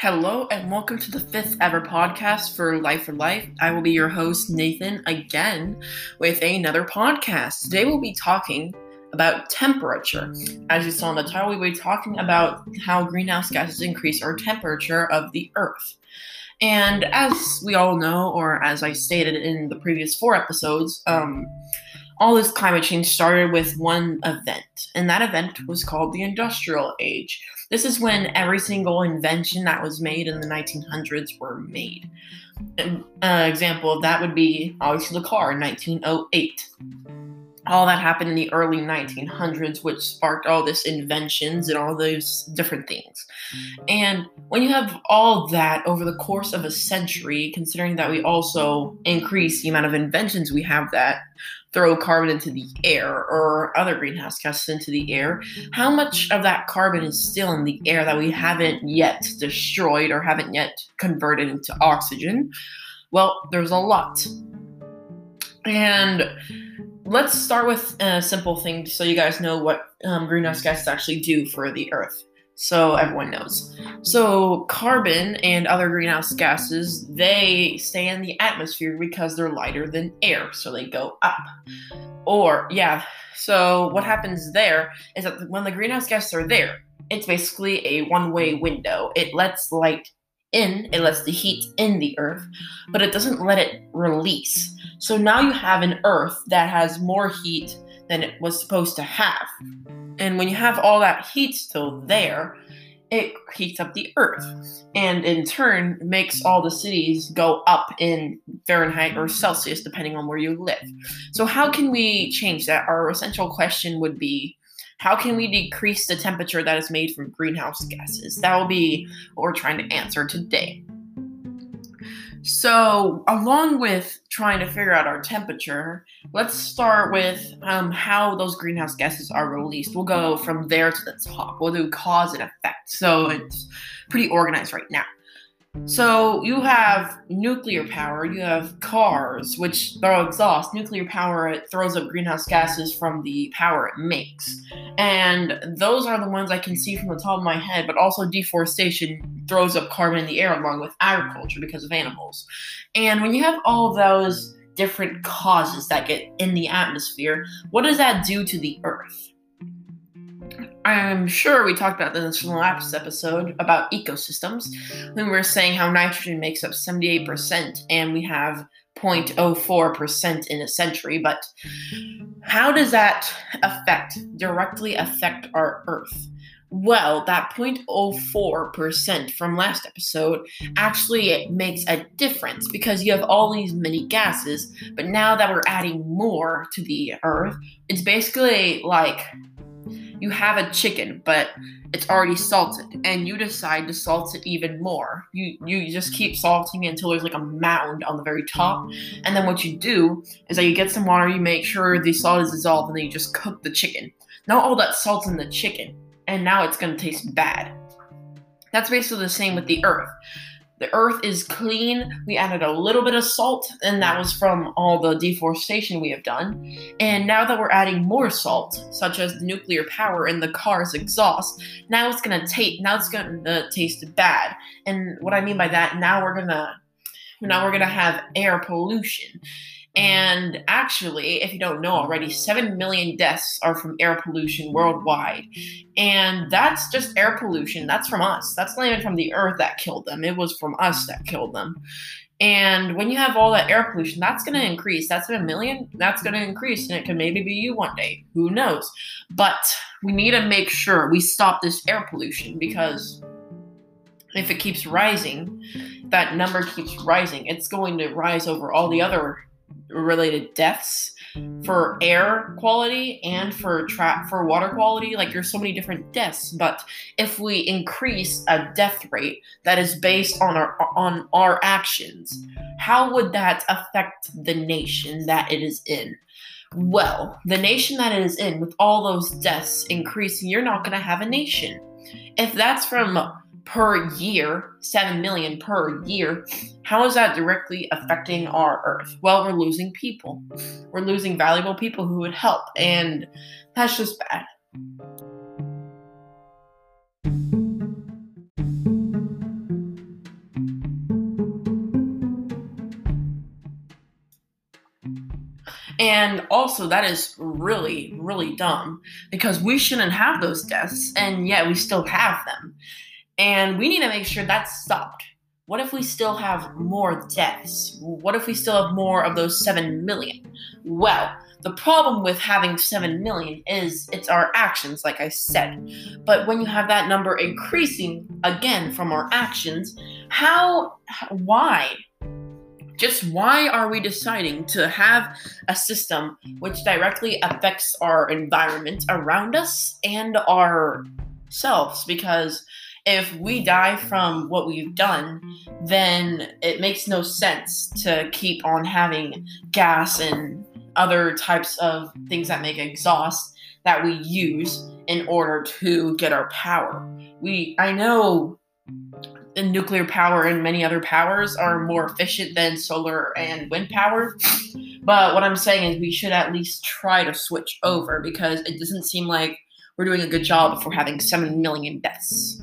Hello and welcome to the fifth ever podcast for Life for Life. I will be your host, Nathan, again with another podcast. Today we'll be talking about temperature. As you saw in the title, we'll be talking about how greenhouse gases increase our temperature of the Earth. And as we all know, or as I stated in the previous four episodes, um, all this climate change started with one event, and that event was called the Industrial Age. This is when every single invention that was made in the 1900s were made. An uh, example of that would be obviously the car in 1908 all that happened in the early 1900s, which sparked all this inventions and all those different things. And when you have all that over the course of a century, considering that we also increase the amount of inventions we have that throw carbon into the air or other greenhouse gases into the air, how much of that carbon is still in the air that we haven't yet destroyed or haven't yet converted into oxygen? Well, there's a lot. And let's start with a simple thing so you guys know what um, greenhouse gases actually do for the earth so everyone knows. So carbon and other greenhouse gases they stay in the atmosphere because they're lighter than air so they go up. Or yeah so what happens there is that when the greenhouse gases are there it's basically a one-way window. It lets light in it lets the heat in the earth but it doesn't let it release so now you have an Earth that has more heat than it was supposed to have. And when you have all that heat still there, it heats up the Earth. And in turn, makes all the cities go up in Fahrenheit or Celsius, depending on where you live. So, how can we change that? Our essential question would be how can we decrease the temperature that is made from greenhouse gases? That will be what we're trying to answer today. So, along with trying to figure out our temperature, let's start with um, how those greenhouse gases are released. We'll go from there to the top. We'll do cause and effect. So, it's pretty organized right now. So you have nuclear power, you have cars, which throw exhaust. Nuclear power throws up greenhouse gases from the power it makes. And those are the ones I can see from the top of my head, but also deforestation throws up carbon in the air along with agriculture because of animals. And when you have all those different causes that get in the atmosphere, what does that do to the earth? I'm sure we talked about this in the last episode about ecosystems when we were saying how nitrogen makes up 78% and we have 0.04% in a century. But how does that affect, directly affect our Earth? Well, that 0.04% from last episode actually it makes a difference because you have all these many gases, but now that we're adding more to the Earth, it's basically like you have a chicken, but it's already salted, and you decide to salt it even more. You you just keep salting it until there's like a mound on the very top, and then what you do is that you get some water, you make sure the salt is dissolved, and then you just cook the chicken. Now all that salt's in the chicken, and now it's gonna taste bad. That's basically the same with the earth. The earth is clean. We added a little bit of salt, and that was from all the deforestation we have done. And now that we're adding more salt, such as nuclear power and the car's exhaust, now it's gonna taste. Now it's gonna taste bad. And what I mean by that, now we're gonna now we're gonna have air pollution. And actually, if you don't know already, 7 million deaths are from air pollution worldwide. And that's just air pollution. That's from us. That's not even from the earth that killed them. It was from us that killed them. And when you have all that air pollution, that's going to increase. That's a million. That's going to increase. And it can maybe be you one day. Who knows? But we need to make sure we stop this air pollution because if it keeps rising, that number keeps rising. It's going to rise over all the other related deaths for air quality and for tra- for water quality like there's so many different deaths but if we increase a death rate that is based on our on our actions how would that affect the nation that it is in? Well the nation that it is in with all those deaths increasing you're not going to have a nation. If that's from per year, 7 million per year, how is that directly affecting our earth? Well, we're losing people. We're losing valuable people who would help, and that's just bad. And also, that is really, really dumb because we shouldn't have those deaths, and yet we still have them. And we need to make sure that's stopped. What if we still have more deaths? What if we still have more of those 7 million? Well, the problem with having 7 million is it's our actions, like I said. But when you have that number increasing again from our actions, how, why? Just why are we deciding to have a system which directly affects our environment around us and ourselves? Because if we die from what we've done, then it makes no sense to keep on having gas and other types of things that make exhaust that we use in order to get our power. We I know and nuclear power and many other powers are more efficient than solar and wind power. But what I'm saying is we should at least try to switch over because it doesn't seem like we're doing a good job if we're having 7 million deaths.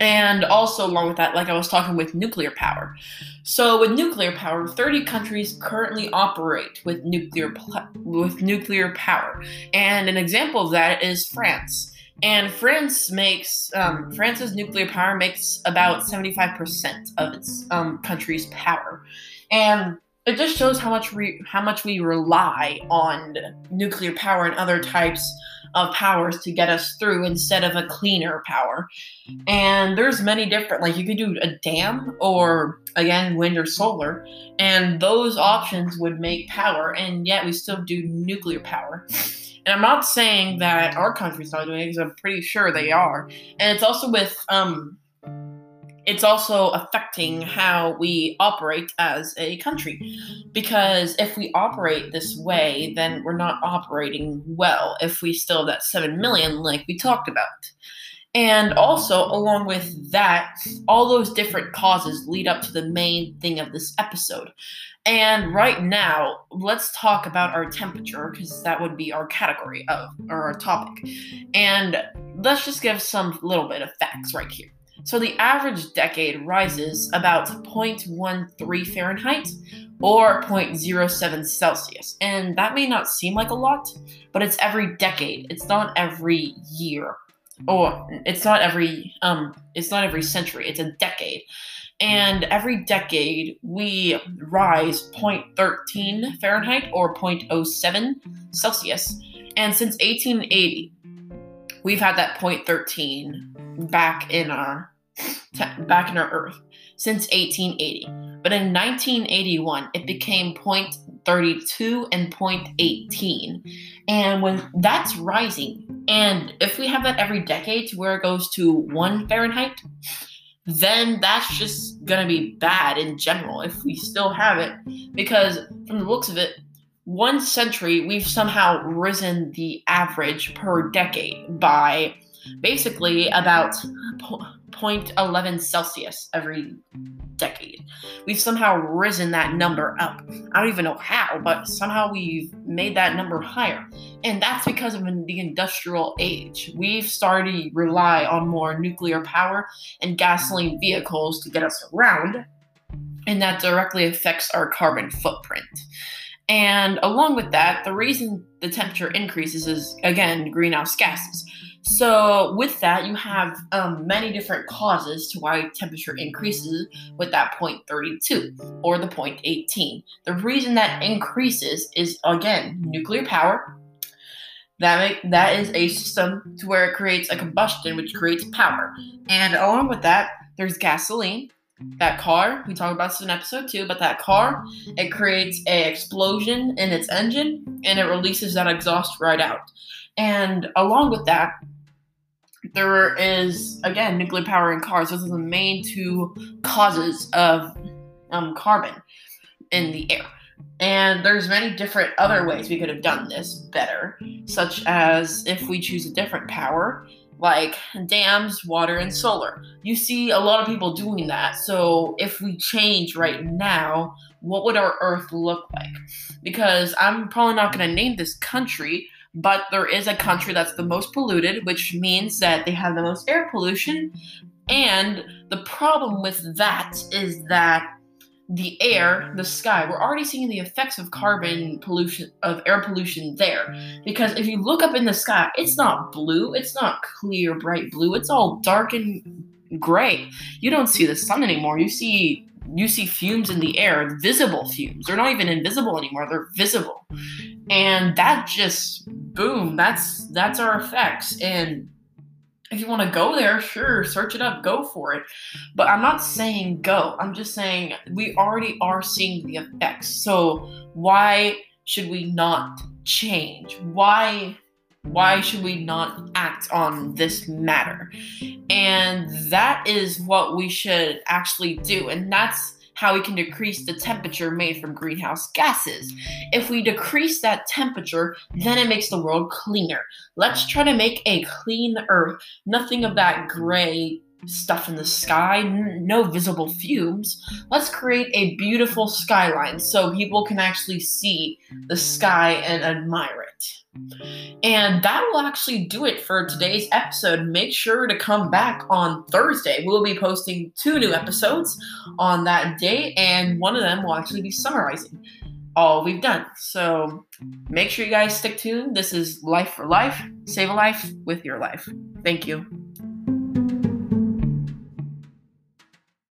And also, along with that, like I was talking with nuclear power. So, with nuclear power, 30 countries currently operate with nuclear with nuclear power, and an example of that is France. And France makes um, France's nuclear power makes about seventy five percent of its um, country's power, and it just shows how much we how much we rely on nuclear power and other types of powers to get us through instead of a cleaner power. And there's many different like you could do a dam or again wind or solar, and those options would make power, and yet we still do nuclear power. And I'm not saying that our country's not doing it because I'm pretty sure they are. And it's also with um it's also affecting mm. how we operate as a country. Because if we operate this way, then we're not operating well if we still have that 7 million, like we talked about. And also, along with that, all those different causes lead up to the main thing of this episode. And right now, let's talk about our temperature because that would be our category of or our topic. And let's just give some little bit of facts right here. So the average decade rises about 0.13 Fahrenheit or 0.07 Celsius. And that may not seem like a lot, but it's every decade. It's not every year. Or it's not every um it's not every century. It's a decade. And every decade, we rise 0.13 Fahrenheit or 0.07 Celsius. And since 1880, we've had that 0.13 back in our back in our Earth since 1880. But in 1981, it became 0.32 and 0.18. And when that's rising, and if we have that every decade to where it goes to 1 Fahrenheit, then that's just gonna be bad in general if we still have it. Because from the looks of it, one century we've somehow risen the average per decade by basically about 0.11 Celsius every decade. We've somehow risen that number up. I don't even know how, but somehow we've made that number higher. And that's because of the industrial age. We've started to rely on more nuclear power and gasoline vehicles to get us around, and that directly affects our carbon footprint. And along with that, the reason the temperature increases is again greenhouse gases. So, with that, you have um, many different causes to why temperature increases with that 0.32 or the 0.18. The reason that increases is again nuclear power. That make, that is a system to where it creates a combustion, which creates power. And along with that, there's gasoline. That car, we talked about this in episode two, but that car, it creates a explosion in its engine and it releases that exhaust right out. And along with that, there is again nuclear power in cars. Those are the main two causes of um, carbon in the air. And there's many different other ways we could have done this better, such as if we choose a different power, like dams, water, and solar. You see a lot of people doing that. So if we change right now, what would our Earth look like? Because I'm probably not going to name this country, but there is a country that's the most polluted, which means that they have the most air pollution. And the problem with that is that the air, the sky. We're already seeing the effects of carbon pollution, of air pollution there. Because if you look up in the sky, it's not blue, it's not clear, bright blue, it's all dark and gray. You don't see the sun anymore. You see you see fumes in the air, visible fumes. They're not even invisible anymore, they're visible. And that just boom, that's that's our effects. And if you want to go there, sure, search it up, go for it. But I'm not saying go. I'm just saying we already are seeing the effects. So why should we not change? Why why should we not act on this matter? And that is what we should actually do. And that's how we can decrease the temperature made from greenhouse gases. If we decrease that temperature, then it makes the world cleaner. Let's try to make a clean earth, nothing of that gray stuff in the sky, n- no visible fumes. Let's create a beautiful skyline so people can actually see the sky and admire it. And that will actually do it for today's episode. Make sure to come back on Thursday. We'll be posting two new episodes on that day, and one of them will actually be summarizing all we've done. So make sure you guys stick tuned. This is Life for Life. Save a life with your life. Thank you.